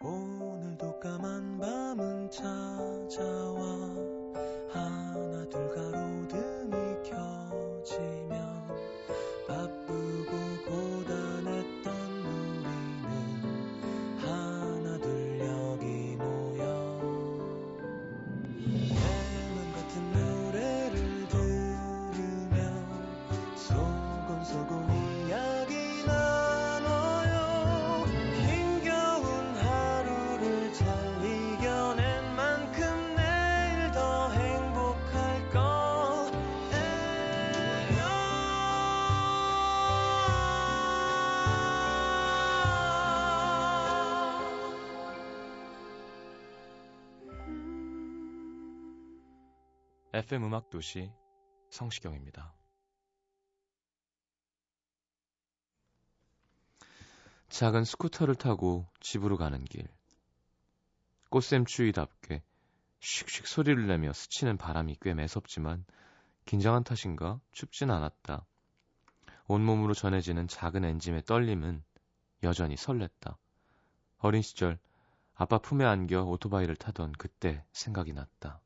오늘도 까만 밤은 찾아와 FM 음악 도시 성시경입니다. 작은 스쿠터를 타고 집으로 가는 길. 꽃샘추위답게 슉슉 소리를 내며 스치는 바람이 꽤 매섭지만 긴장한 탓인가 춥진 않았다. 온몸으로 전해지는 작은 엔짐의 떨림은 여전히 설렜다. 어린 시절 아빠 품에 안겨 오토바이를 타던 그때 생각이 났다.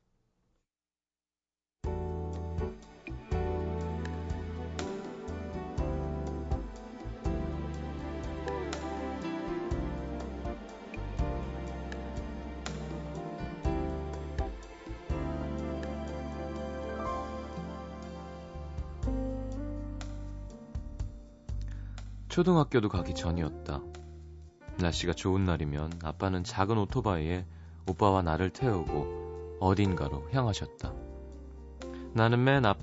초등학교도 가기 전이었다. 날씨가 좋은 날이면 아빠는 작은 오토바이에 오빠와 나를 태우고 어딘가로 향하셨다. 나는 맨 앞,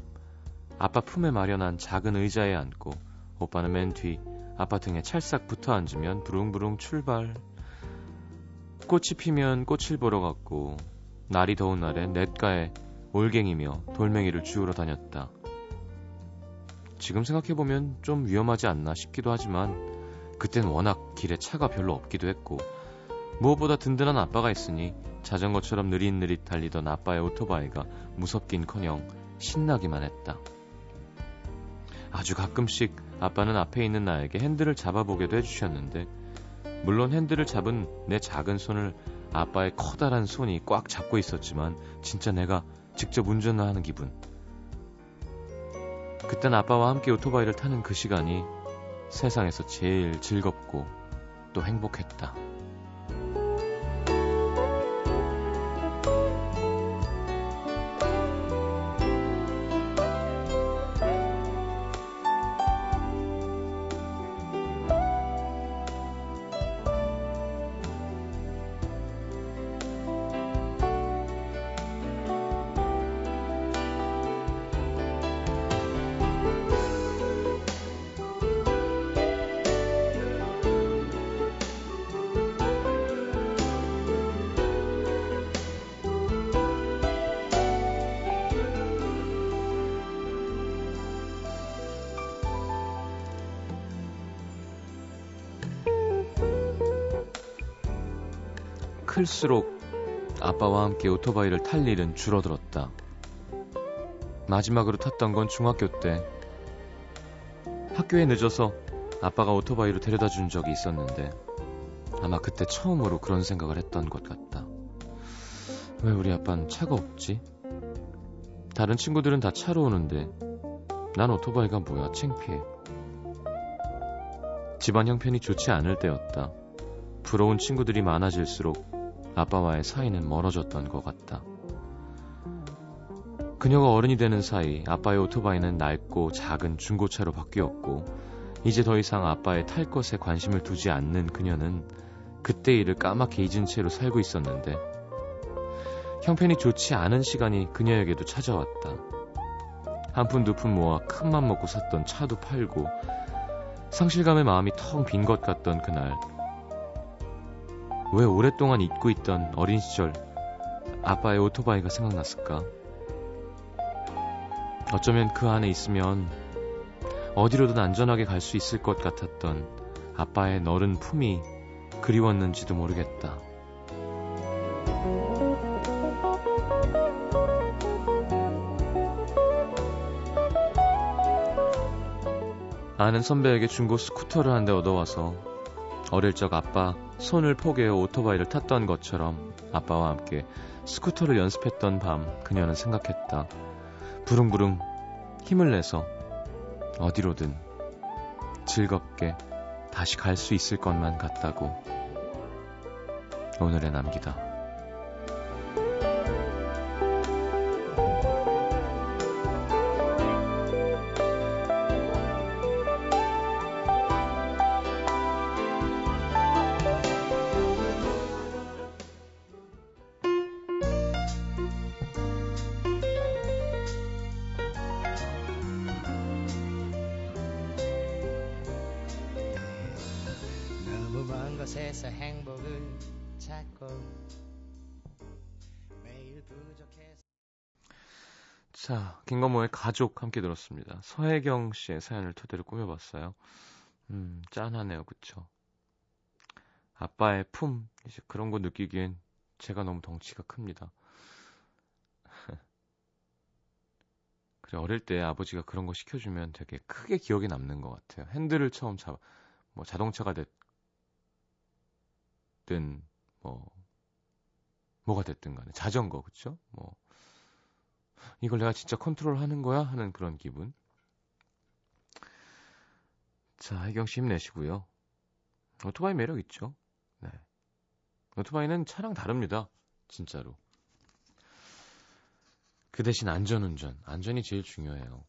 아빠 품에 마련한 작은 의자에 앉고 오빠는 맨 뒤 아빠 등에 찰싹 붙어 앉으면 부릉부릉 출발. 꽃이 피면 꽃을 보러 갔고 날이 더운 날엔 냇가에 올갱이며 돌멩이를 주우러 다녔다. 지금 생각해보면 좀 위험하지 않나 싶기도 하지만 그땐 워낙 길에 차가 별로 없기도 했고 무엇보다 든든한 아빠가 있으니 자전거처럼 느릿느릿 달리던 아빠의 오토바이가 무섭긴커녕 신나기만 했다. 아주 가끔씩 아빠는 앞에 있는 나에게 핸들을 잡아보게도 해주셨는데 물론 핸들을 잡은 내 작은 손을 아빠의 커다란 손이 꽉 잡고 있었지만 진짜 내가 직접 운전을 하는 기분 그땐 아빠와 함께 오토바이를 타는 그 시간이 세상에서 제일 즐겁고 또 행복했다. 클수록 아빠와 함께 오토바이를 탈 일은 줄어들었다. 마지막으로 탔던 건 중학교 때. 학교에 늦어서 아빠가 오토바이로 데려다 준 적이 있었는데 아마 그때 처음으로 그런 생각을 했던 것 같다. 왜 우리 아빠는 차가 없지? 다른 친구들은 다 차로 오는데 난 오토바이가 뭐야 창피해. 집안 형편이 좋지 않을 때였다. 부러운 친구들이 많아질수록 아빠와의 사이는 멀어졌던 것 같다. 그녀가 어른이 되는 사이 아빠의 오토바이는 낡고 작은 중고차로 바뀌었고 이제 더 이상 아빠의 탈 것에 관심을 두지 않는 그녀는 그때 일을 까맣게 잊은 채로 살고 있었는데 형편이 좋지 않은 시간이 그녀에게도 찾아왔다. 한 푼 두 푼 모아 큰맘 먹고 샀던 차도 팔고 상실감에 마음이 텅 빈 것 같던 그날 왜 오랫동안 잊고 있던 어린 시절 아빠의 오토바이가 생각났을까? 어쩌면 그 안에 있으면 어디로든 안전하게 갈 수 있을 것 같았던 아빠의 너른 품이 그리웠는지도 모르겠다. 아는 선배에게 중고 스쿠터를 한 대 얻어와서 어릴 적 아빠 손을 포개어 오토바이를 탔던 것처럼 아빠와 함께 스쿠터를 연습했던 밤 그녀는 생각했다. 부릉부릉 힘을 내서 어디로든 즐겁게 다시 갈 수 있을 것만 같다고 오늘에 남기다. 가족 함께 들었습니다. 서혜경 씨의 사연을 토대로 꾸며봤어요. 음, 짠하네요. 그쵸? 아빠의 품, 이제 그런 거 느끼기엔 제가 너무 덩치가 큽니다. 그래, 어릴 때 아버지가 그런 거 시켜주면 되게 크게 기억에 남는 것 같아요. 핸들을 처음 잡, 뭐 자동차가 됐든, 뭐, 뭐가 됐든 간에. 자전거, 그쵸? 뭐, 이걸 내가 진짜 컨트롤 하는 거야? 하는 그런 기분. 자, 혜경 씨 힘내시고요. 오토바이 매력 있죠? 네. 오토바이는 차랑 다릅니다. 진짜로. 그 대신 안전운전. 안전이 제일 중요해요.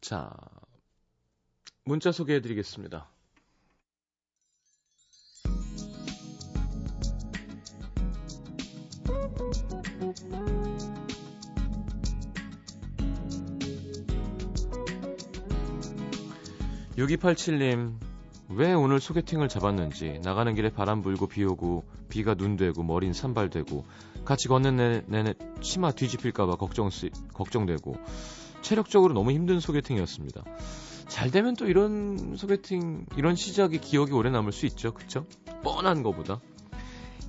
자, 문자 소개해드리겠습니다. (6287님) 왜 오늘 소개팅을 잡았는지 나가는 길에 바람 불고 비 오고 비가 눈 되고 머린 산발되고 같이 걷는 내, 내내 치마 뒤집힐까봐 걱정 걱정되고 체력적으로 너무 힘든 소개팅이었습니다. 잘 되면 또 이런 소개팅 이런 시작이 기억이 오래 남을 수 있죠, 그쵸? 뻔한 거보다.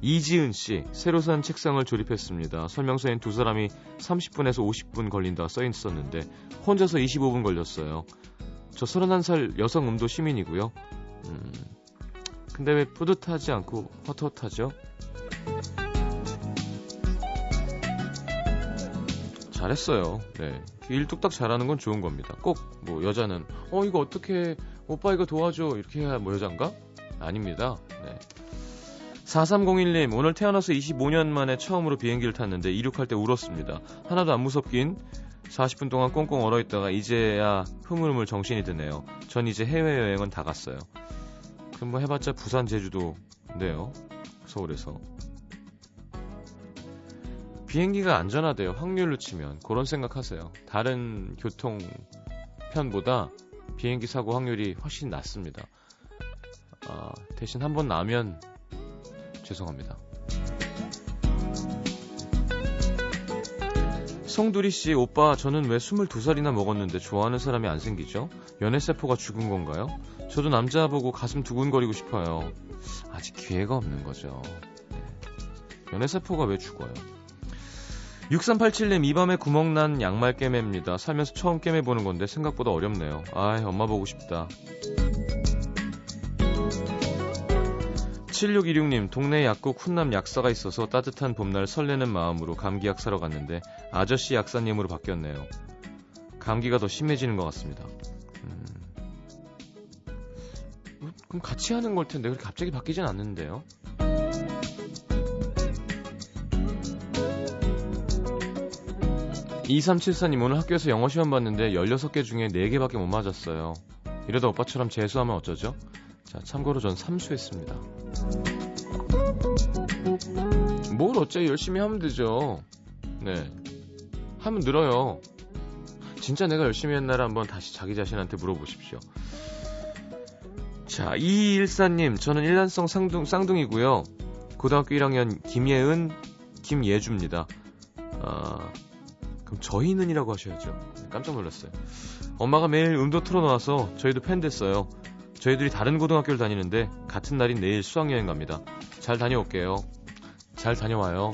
이지은 씨, 새로 산 책상을 조립했습니다. 설명서엔 두 사람이 30분에서 50분 걸린다 써 있었는데 혼자서 25분 걸렸어요. 저 31살 여성 음도 시민이고요. 음, 근데 왜 뿌듯하지 않고 헛헛하죠? 잘했어요. 네. 일 뚝딱 잘하는 건 좋은 겁니다. 꼭 뭐 여자는 어 이거 어떻게 오빠 이거 도와줘 이렇게 해야 뭐 여잔가? 아닙니다. 네. 4301님 오늘 태어나서 25년 만에 처음으로 비행기를 탔는데 이륙할 때 울었습니다. 하나도 안 무섭긴 40분 동안 꽁꽁 얼어 있다가 이제야 흐물흐물 정신이 드네요. 전 이제 해외여행은 다 갔어요. 그럼 뭐 해봤자 부산 제주도인데요. 서울에서. 비행기가 안전하대요. 확률로 치면. 그런 생각하세요. 다른 교통편보다 비행기 사고 확률이 훨씬 낮습니다. 아, 대신 한 번 나면 죄송합니다. 송두리 씨, 오빠, 저는 왜 22살이나 먹었는데 좋아하는 사람이 안 생기죠? 연애세포가 죽은 건가요? 저도 남자 보고 가슴 두근거리고 싶어요. 아직 기회가 없는 거죠. 네. 연애세포가 왜 죽어요? 6387님, 이 밤에 구멍난 양말 깨매입니다. 살면서 처음 깨매보는 건데 생각보다 어렵네요. 아이, 엄마 보고 싶다. 7616님, 동네 약국 훈남 약사가 있어서 따뜻한 봄날 설레는 마음으로 감기약 사러 갔는데 아저씨 약사님으로 바뀌었네요. 감기가 더 심해지는 것 같습니다. 음... 그럼 같이 하는 걸 텐데 그렇게 갑자기 바뀌진 않는데요. 2374님 오늘 학교에서 영어 시험 봤는데 16개 중에 4개밖에 못 맞았어요. 이러다 오빠처럼 재수하면 어쩌죠? 자, 참고로 전 삼수했습니다. 뭘 어째 열심히 하면 되죠. 네. 하면 늘어요. 진짜 내가 열심히 했나를 한번 다시 자기 자신한테 물어보십시오. 자, 2214님, 저는 일란성 쌍둥, 쌍둥이고요. 고등학교 1학년 김예은, 김예주입니다. 아, 그럼 저희는이라고 하셔야죠. 깜짝 놀랐어요. 엄마가 매일 음도 틀어놓아서 저희도 팬 됐어요. 저희들이 다른 고등학교를 다니는데 같은 날인 내일 수학여행 갑니다. 잘 다녀올게요. 잘 다녀와요.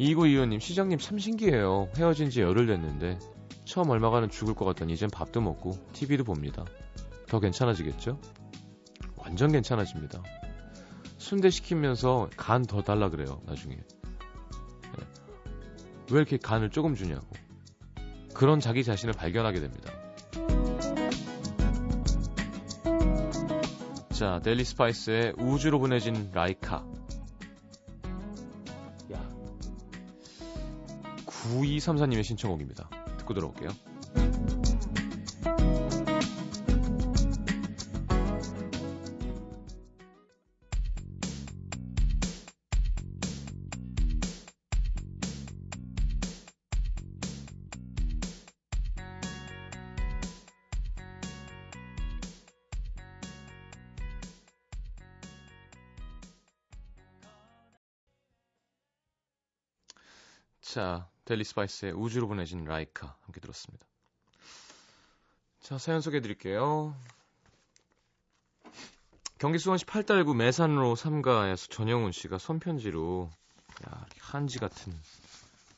2925님, 시장님 참 신기해요. 헤어진 지 열흘 됐는데 처음 얼마간은 죽을 것 같더니 이젠 밥도 먹고 TV도 봅니다. 더 괜찮아지겠죠? 완전 괜찮아집니다. 순대 시키면서 간 더 달라 그래요, 나중에. 네. 왜 이렇게 간을 조금 주냐고. 그런 자기 자신을 발견하게 됩니다. 자, 델리 스파이스의 우주로 보내진 라이카. 야. 9234님의 신청곡입니다. 듣고 들어올게요. 자, 델리 스파이스의 우주로 보내진 라이카 함께 들었습니다. 자, 사연 소개해 드릴게요. 경기 수원시 팔달구 매산로 3가에서 전영훈 씨가 손편지로 야, 한지 같은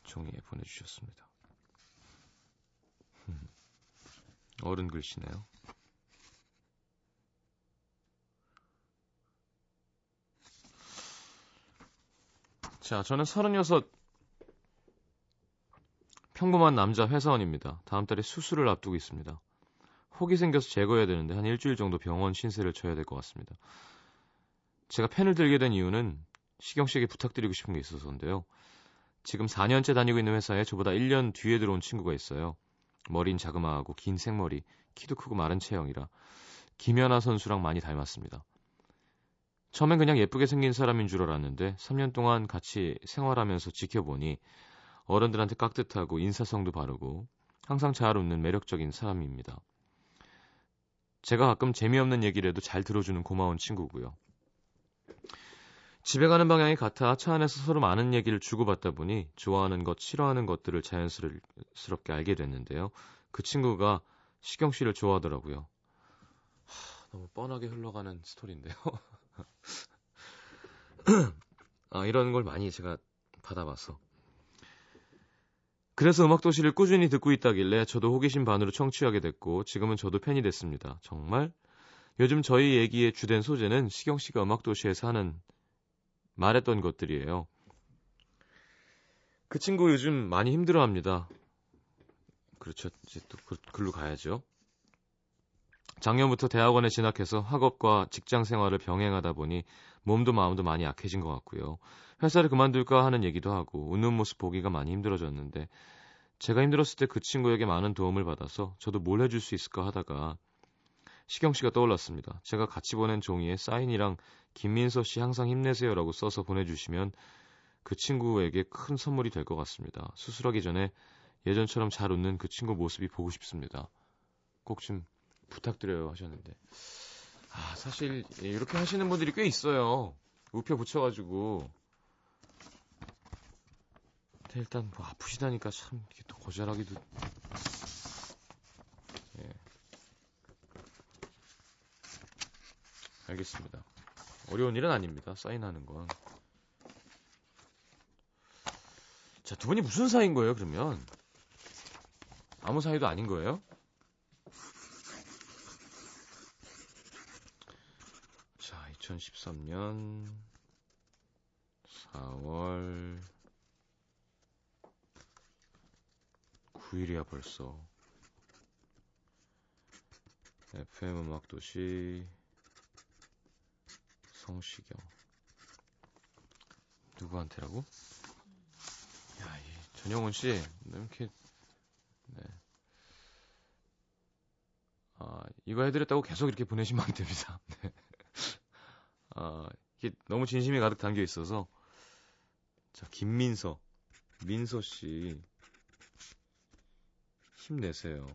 종이에 보내주셨습니다. 어른 글씨네요. 자, 저는 36 평범한 남자 회사원입니다. 다음 달에 수술을 앞두고 있습니다. 혹이 생겨서 제거해야 되는데 한 일주일 정도 병원 신세를 져야 될 것 같습니다. 제가 펜을 들게 된 이유는 시경 씨에게 부탁드리고 싶은 게 있어서인데요. 지금 4년째 다니고 있는 회사에 저보다 1년 뒤에 들어온 친구가 있어요. 머린 자그마하고 긴 생머리, 키도 크고 마른 체형이라 김연아 선수랑 많이 닮았습니다. 처음엔 그냥 예쁘게 생긴 사람인 줄 알았는데 3년 동안 같이 생활하면서 지켜보니 어른들한테 깍듯하고 인사성도 바르고 항상 잘 웃는 매력적인 사람입니다. 제가 가끔 재미없는 얘기를 해도 잘 들어주는 고마운 친구고요. 집에 가는 방향이 같아 차 안에서 서로 많은 얘기를 주고받다 보니 좋아하는 것, 싫어하는 것들을 자연스럽게 알게 됐는데요. 그 친구가 시경 씨를 좋아하더라고요. 하, 너무 뻔하게 흘러가는 스토리인데요. 아, 이런 걸 많이 제가 받아봐서. 그래서 음악도시를 꾸준히 듣고 있다길래 저도 호기심 반으로 청취하게 됐고 지금은 저도 팬이 됐습니다. 정말? 요즘 저희 얘기의 주된 소재는 시경 씨가 음악도시에서 하는 말했던 것들이에요. 그 친구 요즘 많이 힘들어합니다. 그렇죠. 이제 또 그, 글로 가야죠. 작년부터 대학원에 진학해서 학업과 직장 생활을 병행하다 보니 몸도 마음도 많이 약해진 것 같고요. 회사를 그만둘까 하는 얘기도 하고 웃는 모습 보기가 많이 힘들어졌는데 제가 힘들었을 때 그 친구에게 많은 도움을 받아서 저도 뭘 해줄 수 있을까 하다가 시경 씨가 떠올랐습니다. 제가 같이 보낸 종이에 사인이랑 김민서 씨 항상 힘내세요라고 써서 보내주시면 그 친구에게 큰 선물이 될 것 같습니다. 수술하기 전에 예전처럼 잘 웃는 그 친구 모습이 보고 싶습니다. 꼭 좀 부탁드려요 하셨는데 아 사실 이렇게 하시는 분들이 꽤 있어요. 우표 붙여가지고 일단 뭐 아프시다니까 참 이게 또 거절하기도 예. 알겠습니다. 어려운 일은 아닙니다. 사인하는 건. 자, 두 분이 무슨 사이인 거예요, 그러면? 아무 사이도 아닌 거예요? 자, 2013년 4월 9일이야 벌써. FM 음악도시 성시경 누구한테라고? 야, 이 전영훈 씨 이렇게 네. 아, 이거 해드렸다고 계속 이렇게 보내시면 안 됩니다. 네. 아, 이게 너무 진심이 가득 담겨 있어서 자, 김민서 민서 씨 힘내세요.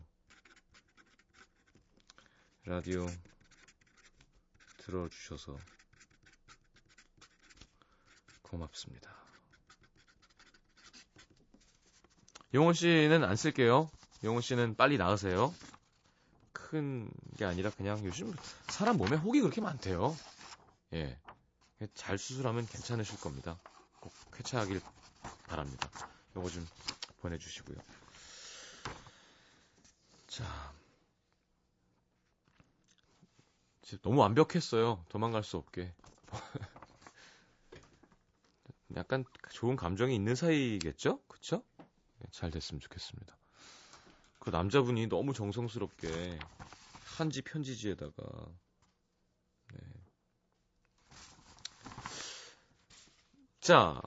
라디오 들어주셔서 고맙습니다. 용호 씨는 안 쓸게요. 용호 씨는 빨리 나으세요. 큰 게 아니라 그냥 요즘 사람 몸에 혹이 그렇게 많대요. 예. 잘 수술하면 괜찮으실 겁니다. 꼭 쾌차하길 바랍니다. 요거 좀 보내주시고요. 자. 너무 완벽했어요. 도망갈 수 없게. 약간 좋은 감정이 있는 사이겠죠? 그쵸? 네, 잘 됐으면 좋겠습니다. 그 남자분이 너무 정성스럽게 한지 편지지에다가 네. 자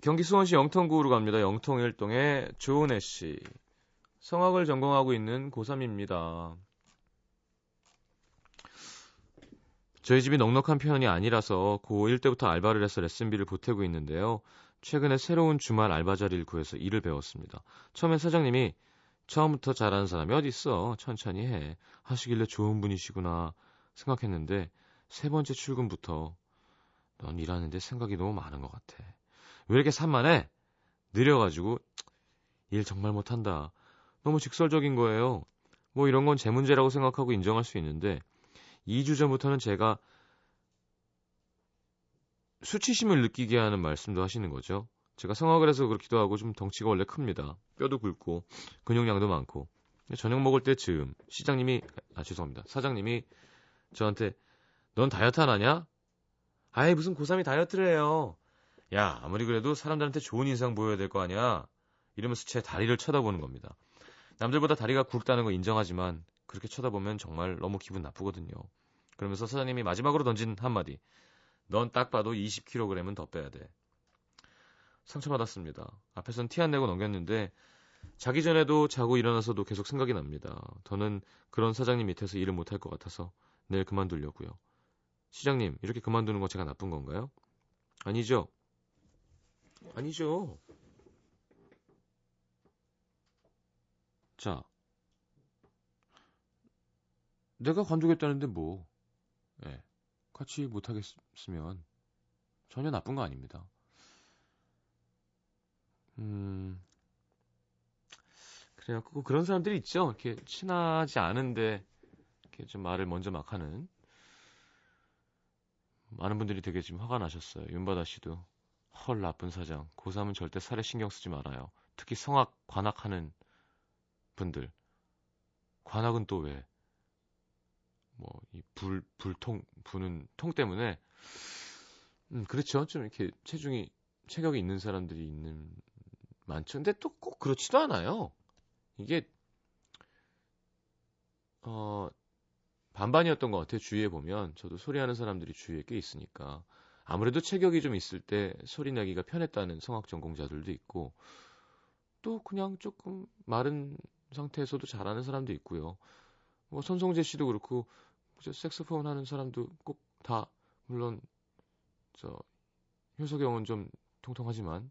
경기 수원시 영통구로 갑니다. 영통 일동의 조은혜 씨. 성악을 전공하고 있는 고3입니다. 저희 집이 넉넉한 편이 아니라서 고1 때부터 알바를 해서 레슨비를 보태고 있는데요. 최근에 새로운 주말 알바 자리를 구해서 일을 배웠습니다. 처음엔 사장님이 처음부터 잘하는 사람이 어디 있어? 천천히 해. 하시길래 좋은 분이시구나 생각했는데 세 번째 출근부터 넌 일하는데 생각이 너무 많은 것 같아. 왜 이렇게 산만해? 느려가지고 일 정말 못한다. 너무 직설적인 거예요. 뭐 이런 건 제 문제라고 생각하고 인정할 수 있는데 2주 전부터는 제가 수치심을 느끼게 하는 말씀도 하시는 거죠. 제가 성악을 해서 그렇기도 하고 좀 덩치가 원래 큽니다. 뼈도 굵고 근육량도 많고 저녁 먹을 때 즈음 시장님이 아 죄송합니다. 사장님이 저한테 넌 다이어트 안 하냐? 아이 무슨 고3이 다이어트를 해요. 야 아무리 그래도 사람들한테 좋은 인상 보여야 될 거 아니야. 이러면서 제 다리를 쳐다보는 겁니다. 남들보다 다리가 굵다는 거 인정하지만 그렇게 쳐다보면 정말 너무 기분 나쁘거든요. 그러면서 사장님이 마지막으로 던진 한마디. 넌 딱 봐도 20kg은 더 빼야 돼. 상처받았습니다. 앞에선 티 안 내고 넘겼는데 자기 전에도 자고 일어나서도 계속 생각이 납니다. 저는 그런 사장님 밑에서 일을 못할 것 같아서 내일 그만두려고요. 시장님, 이렇게 그만두는 건 제가 나쁜 건가요? 아니죠. 아니죠. 자, 내가 관두겠다는데 뭐, 예, 같이 못하겠으면 전혀 나쁜 거 아닙니다. 음, 그래요. 그 그런 사람들이 있죠. 이렇게 친하지 않은데 이렇게 좀 말을 먼저 막 하는. 많은 분들이 되게 지금 화가 나셨어요. 윤바다 씨도 헐 나쁜 사장. 고3은 절대 살에 신경 쓰지 말아요. 특히 성악 관악하는 분들. 관악은 또 왜? 뭐 이 불 불통 부는 통 때문에 음 그렇죠. 좀 이렇게 체중이 체격이 있는 사람들이 있는 많죠. 근데 또 꼭 그렇지도 않아요. 이게 어 반반이었던 것 같아요. 주위에 보면 저도 소리하는 사람들이 주위에 꽤 있으니까 아무래도 체격이 좀 있을 때 소리 내기가 편했다는 성악 전공자들도 있고 또 그냥 조금 마른 상태에서도 잘하는 사람도 있고요. 뭐 손성재 씨도 그렇고 색소폰 하는 사람도 꼭 다 물론 저 효석영은 좀 통통하지만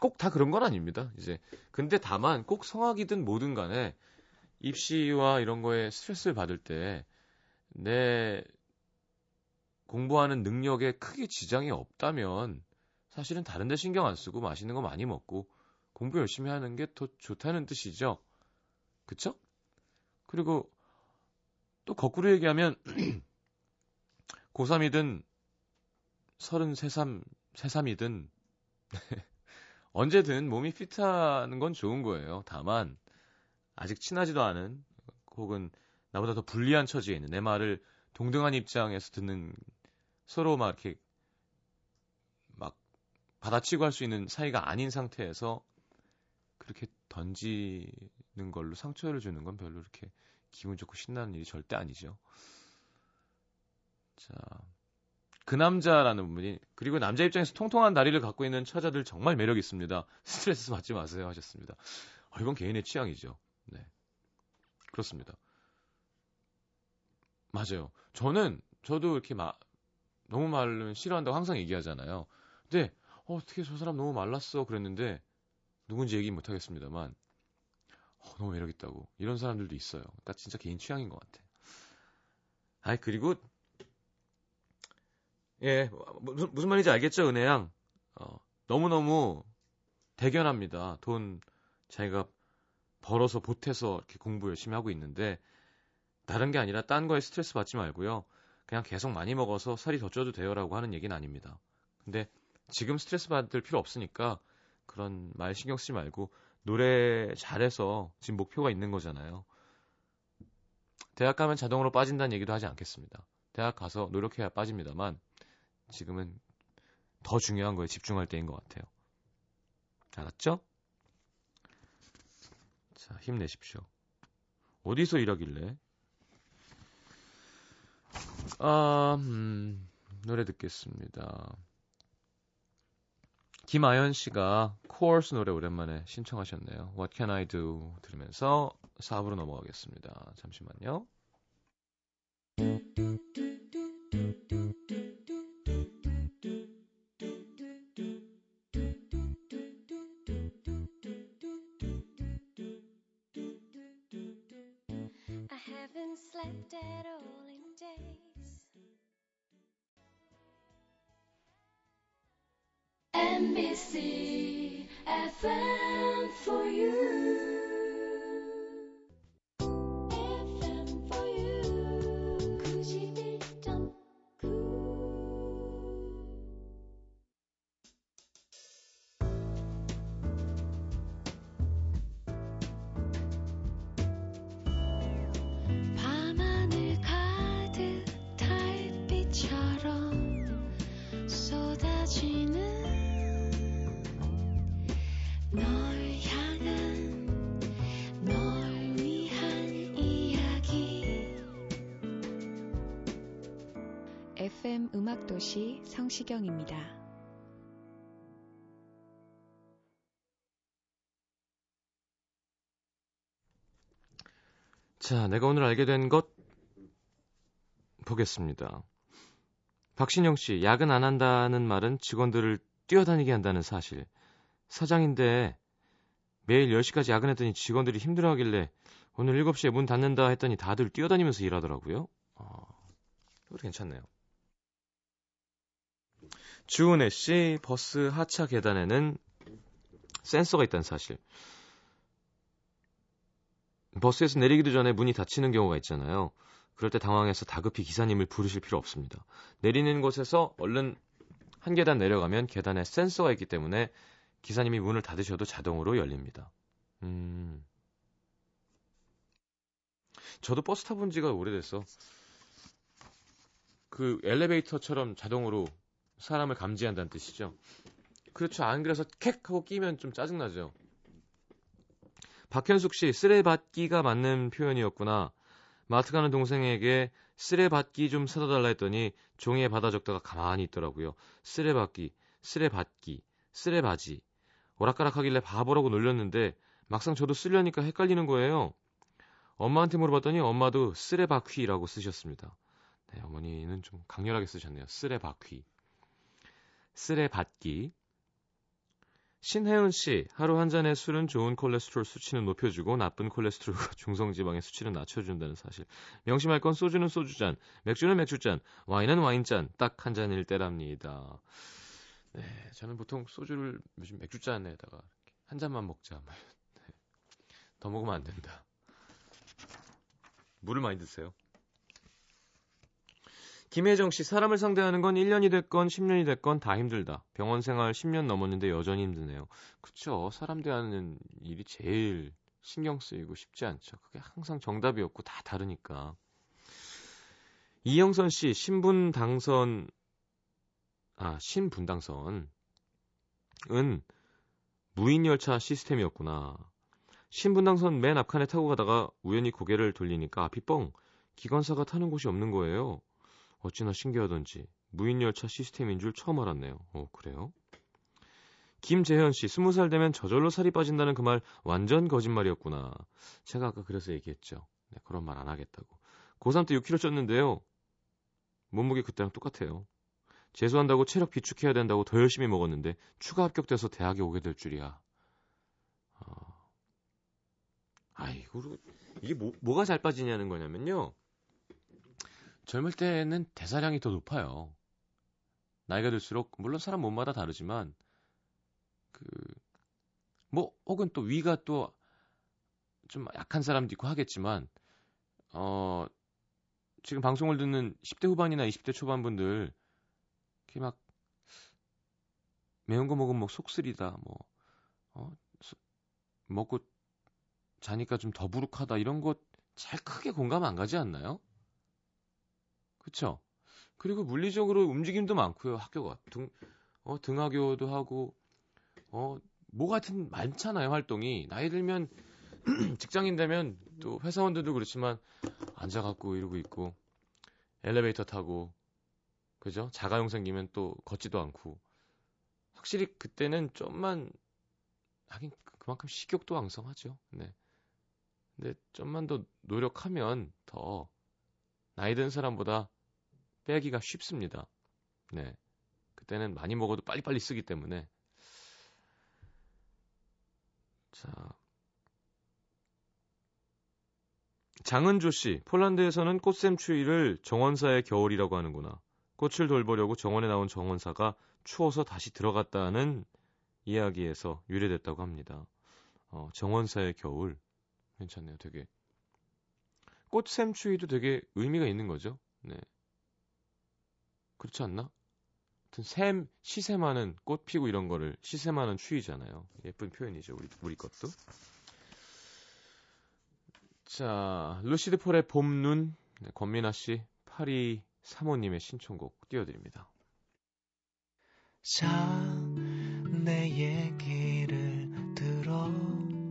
꼭 다 그런 건 아닙니다. 이제 근데 다만 꼭 성악이든 뭐든 간에 입시와 이런 거에 스트레스를 받을 때 내 공부하는 능력에 크게 지장이 없다면 사실은 다른 데 신경 안 쓰고 맛있는 거 많이 먹고 공부 열심히 하는 게 더 좋다는 뜻이죠. 그쵸? 그리고 또 거꾸로 얘기하면 고3이든 33, 33이든 언제든 몸이 피트하는 건 좋은 거예요. 다만 아직 친하지도 않은 혹은 나보다 더 불리한 처지에 있는 내 말을 동등한 입장에서 듣는 서로 막 이렇게 막 받아치고 할 수 있는 사이가 아닌 상태에서 그렇게 던지는 걸로 상처를 주는 건 별로 이렇게 기분 좋고 신나는 일이 절대 아니죠. 자, 그 남자라는 분이 그리고 남자 입장에서 통통한 다리를 갖고 있는 처자들 정말 매력 있습니다. 스트레스 받지 마세요 하셨습니다. 어, 이건 개인의 취향이죠. 네, 그렇습니다. 맞아요. 저는 저도 이렇게 마, 너무 말르면 싫어한다고 항상 얘기하잖아요. 근데 어, 어떻게 저 사람 너무 말랐어 그랬는데 누군지 얘기 못 하겠습니다만 어, 너무 매력 있다고 이런 사람들도 있어요. 그러니까 진짜 개인 취향인 것 같아. 아이 그리고 예, 무슨, 무슨 말인지 알겠죠, 은혜양? 어, 너무 너무 대견합니다. 돈 자기가 벌어서 보태서 이렇게 공부 열심히 하고 있는데, 다른 게 아니라 딴 거에 스트레스 받지 말고요. 그냥 계속 많이 먹어서 살이 더 쪄도 돼요라고 하는 얘기는 아닙니다. 근데 지금 스트레스 받을 필요 없으니까 그런 말 신경 쓰지 말고 노래 잘해서 지금 목표가 있는 거잖아요. 대학 가면 자동으로 빠진다는 얘기도 하지 않겠습니다. 대학 가서 노력해야 빠집니다만 지금은 더 중요한 거에 집중할 때인 것 같아요. 알았죠? 자, 힘내십시오. 어디서 일하길래? 아, 음, 노래 듣겠습니다. 김아연 씨가 코어스 노래 오랜만에 신청하셨네요. What Can I Do 들으면서 4부로 넘어가겠습니다. 잠시만요. NBC FM for you. FM 음악도시 성시경입니다. 자, 내가 오늘 알게 된 것 보겠습니다. 박신영 씨, 야근 안 한다는 말은 직원들을 뛰어다니게 한다는 사실. 사장인데 매일 10시까지 야근했더니 직원들이 힘들어 하길래 오늘 7시에 문 닫는다 했더니 다들 뛰어다니면서 일하더라고요. 어, 이거 괜찮네요. 주은혜 씨, 버스 하차 계단에는 센서가 있다는 사실. 버스에서 내리기도 전에 문이 닫히는 경우가 있잖아요. 그럴 때 당황해서 다급히 기사님을 부르실 필요 없습니다. 내리는 곳에서 얼른 한 계단 내려가면 계단에 센서가 있기 때문에 기사님이 문을 닫으셔도 자동으로 열립니다. 음. 저도 버스 타본 지가 오래돼서 그 엘리베이터처럼 자동으로 사람을 감지한다는 뜻이죠. 그렇죠. 안 그래서 캑 하고 끼면 좀 짜증나죠. 박현숙 씨, 쓰레받기가 맞는 표현이었구나. 마트 가는 동생에게 쓰레받기 좀 사다 달라 했더니 종이에 받아 적다가 가만히 있더라고요. 쓰레받기, 쓰레받기, 쓰레바지. 오락가락 하길래 바보라고 놀렸는데 막상 저도 쓰려니까 헷갈리는 거예요. 엄마한테 물어봤더니 엄마도 쓰레바퀴라고 쓰셨습니다. 네, 어머니는 좀 강렬하게 쓰셨네요. 쓰레바퀴. 쓰레받기. 신혜은 씨, 하루 한 잔의 술은 좋은 콜레스테롤 수치는 높여주고 나쁜 콜레스테롤과 중성지방의 수치는 낮춰준다는 사실. 명심할 건 소주는 소주잔, 맥주는 맥주잔, 와인은 와인잔, 딱 한 잔일 때랍니다. 네, 저는 보통 소주를 요즘 맥주잔에다가 한 잔만 먹자. 네. 더 먹으면 안 된다. 물을 많이 드세요. 김혜정 씨, 사람을 상대하는 건 1년이 됐건 10년이 됐건 다 힘들다. 병원 생활 10년 넘었는데 여전히 힘드네요. 그쵸. 사람 대하는 일이 제일 신경 쓰이고 쉽지 않죠. 그게 항상 정답이 없고 다 다르니까. 이영선 씨, 신분 당선, 아, 신분 당선 은 무인열차 시스템이었구나. 신분 당선 맨 앞칸에 타고 가다가 우연히 고개를 돌리니까 앞이 뻥. 기관사가 타는 곳이 없는 거예요. 어찌나 신기하던지 무인열차 시스템인 줄 처음 알았네요. 어, 그래요? 김재현 씨, 스무 살 되면 저절로 살이 빠진다는 그 말 완전 거짓말이었구나. 제가 아까 그래서 얘기했죠. 네, 그런 말 안 하겠다고. 고3 때 6kg 쪘는데요. 몸무게 그때랑 똑같아요. 재수한다고 체력 비축해야 된다고 더 열심히 먹었는데 추가 합격돼서 대학에 오게 될 줄이야. 어... 아이고, 이게 뭐, 뭐가 잘 빠지냐는 거냐면요. 젊을 때는 대사량이 더 높아요. 나이가 들수록 물론 사람 몸마다 다르지만 그 뭐 혹은 또 위가 또 좀 약한 사람도 있고 하겠지만 어 지금 방송을 듣는 10대 후반이나 20대 초반 분들 이렇게 막 매운 거 먹으면 뭐 속쓰리다 뭐 어, 먹고 자니까 좀 더부룩하다 이런 것잘 크게 공감 안 가지 않나요? 그쵸? 그리고 물리적으로 움직임도 많고요. 학교가 등, 어, 등하교도 하고 어, 뭐 같은 많잖아요, 활동이. 나이 들면 직장인 되면 또 회사원들도 그렇지만 앉아 갖고 이러고 있고 엘리베이터 타고 그죠? 자가용 생기면 또 걷지도 않고 확실히 그때는 좀만 하긴 그만큼 식욕도 왕성하죠. 네. 근데 좀만 더 노력하면 더 나이 든 사람보다 빼기가 쉽습니다. 네. 그때는 많이 먹어도 빨리빨리 쓰기 때문에. 자. 장은조 씨, 폴란드에서는 꽃샘 추위를 정원사의 겨울이라고 하는구나. 꽃을 돌보려고 정원에 나온 정원사가 추워서 다시 들어갔다는 이야기에서 유래됐다고 합니다. 어, 정원사의 겨울. 괜찮네요, 되게. 꽃샘 추위도 되게 의미가 있는 거죠. 네. 그렇지 않나? 하여튼 샘, 시샘하는 꽃 피고 이런 거를 시샘하는 추위잖아요. 예쁜 표현이죠, 우리, 우리 것도. 자, 루시드 폴의 봄눈, 네, 권민아 씨, 파리 사모님의 신청곡 띄워드립니다. 자, 내 얘기를 들어보렴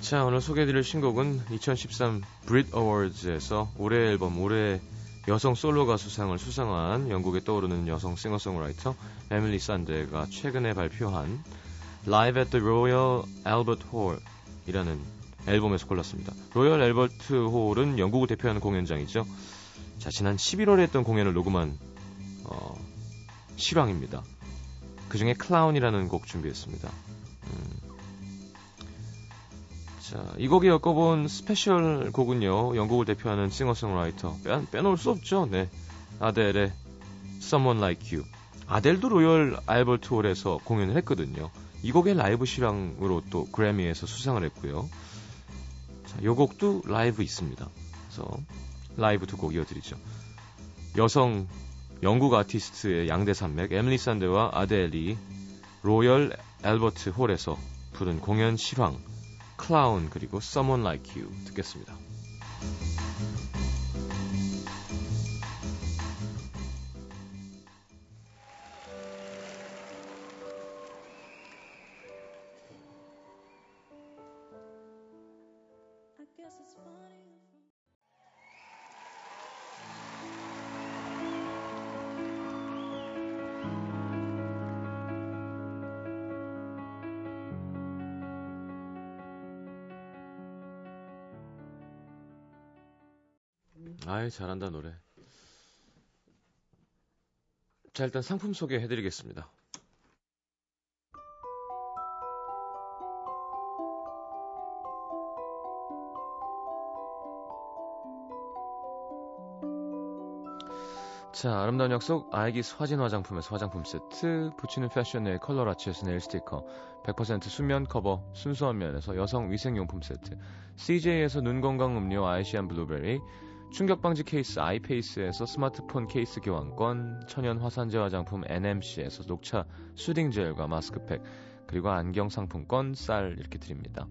자, 오늘 소개해드릴 신곡은 2013 브릿 어워즈에서 올해 앨범 올해 여성 솔로 가수상을 수상한 영국에 떠오르는 여성 싱어송라이터 에밀리 산드가 최근에 발표한 Live at the Royal Albert Hall이라는 앨범에서 골랐습니다. 로열 앨버트 홀은 영국을 대표하는 공연장이죠. 자, 지난 11월에 했던 공연을 녹음한 어, 실황입니다. 그 중에 Clown이라는 곡 준비했습니다. 음, 자, 이 곡에 엮어본 스페셜 곡은요, 영국을 대표하는 싱어송라이터, 빼, 빼놓을 수 없죠, 네. 아델의 Someone Like You. 아델도 로열 알버트 홀에서 공연을 했거든요. 이 곡의 라이브 실황으로 또 그래미에서 수상을 했고요. 자, 이 곡도 라이브 있습니다. 그래서 라이브 두 곡 이어드리죠. 여성 영국 아티스트의 양대 산맥 에밀리 산드와 아델이 로열 알버트 홀에서 부른 공연 실황 클라운 그리고 Someone Like You 듣겠습니다. 잘한다 노래. 자 일단 상품 소개해드리겠습니다. 자, 아름다운 약속 아이기스 화진 화장품에서 화장품 세트, 붙이는 패션의 컬러 라치에서 네일 스티커, 100% 수면 커버, 순수한 면에서 여성 위생용품 세트, CJ에서 눈 건강 음료 아이시안 블루베리, 충격 방지 케이스 아이페이스에서 스마트폰 케이스 교환권, 천연 화산재 화장품 NMC에서 녹차 soothing 젤과 마스크팩, 그리고 안경 상품권 쌀 이렇게 드립니다.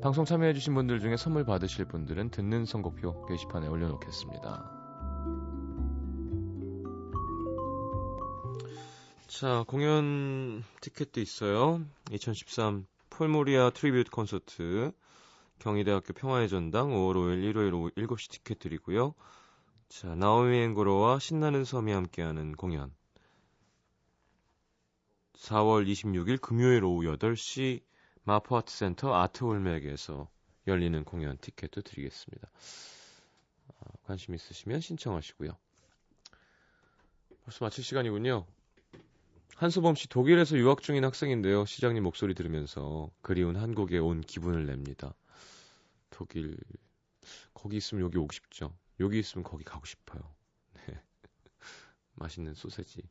방송 참여해주신 분들 중에 선물 받으실 분들은 듣는 선곡표 게시판에 올려놓겠습니다. 자, 공연 티켓도 있어요. 2013 폴모리아 tribute 콘서트 경희대학교 평화의 전당 5월 5일 일요일 오후 7시 티켓 드리고요. 자, 나오미 앤 고로와 신나는 섬이 함께하는 공연 4월 26일 금요일 오후 8시 마포 아트센터 아트홀맥에서 열리는 공연 티켓도 드리겠습니다. 아, 관심 있으시면 신청하시고요. 벌써 마칠 시간이군요. 한소범 씨 독일에서 유학 중인 학생인데요. 시장님 목소리 들으면서 그리운 한국에 온 기분을 냅니다. 독일 거기 있으면 여기 오고 싶죠. 여기 있으면 거기 가고 싶어요. 네. 맛있는 소세지.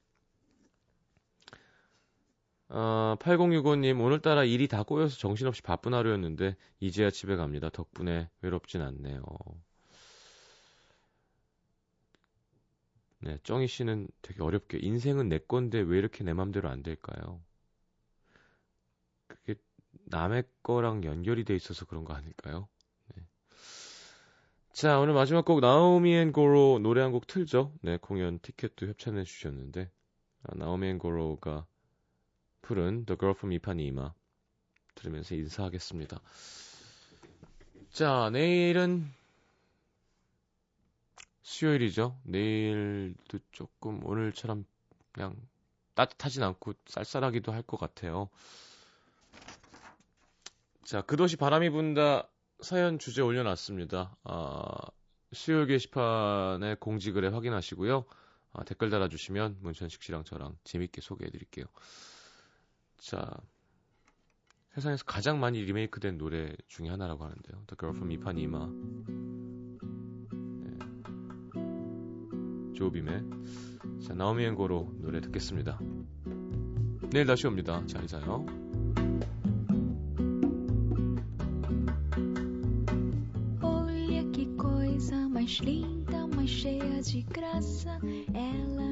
아, 8065님, 오늘따라 일이 다 꼬여서 정신없이 바쁜 하루였는데, 이제야 집에 갑니다. 덕분에 외롭진 않네요. 네, 정희 씨는 되게 어렵게, 인생은 내 건데 왜 이렇게 내 맘대로 안 될까요? 그게 남의 거랑 연결이 돼 있어서 그런 거 아닐까요? 네. 자, 오늘 마지막 곡, 나오미 앤 고로 노래 한 곡 틀죠? 네, 공연 티켓도 협찬해 주셨는데, 아, 나오미 앤 고로가 부른 The Girl from Ipanema 들으면서 인사하겠습니다. 자, 내일은 수요일이죠. 내일도 조금 오늘처럼 그냥 따뜻하진 않고 쌀쌀하기도 할 것 같아요. 자, 그 도시 바람이 분다 사연 주제 올려놨습니다. 아, 수요일 게시판에 공지글에 확인하시고요. 아, 댓글 달아주시면 문천식 씨랑 저랑 재밌게 소개해드릴게요. 자, 세상에서 가장 많이 리메이크된 노래 중에 하나라고 하는데요. The Girl from 이파니마. 네. 조빔의 자, 나오미 앤고로 노래 듣겠습니다. 내일 다시 옵니다. 잘 자요. Linda, mais cheia de graça. Ela,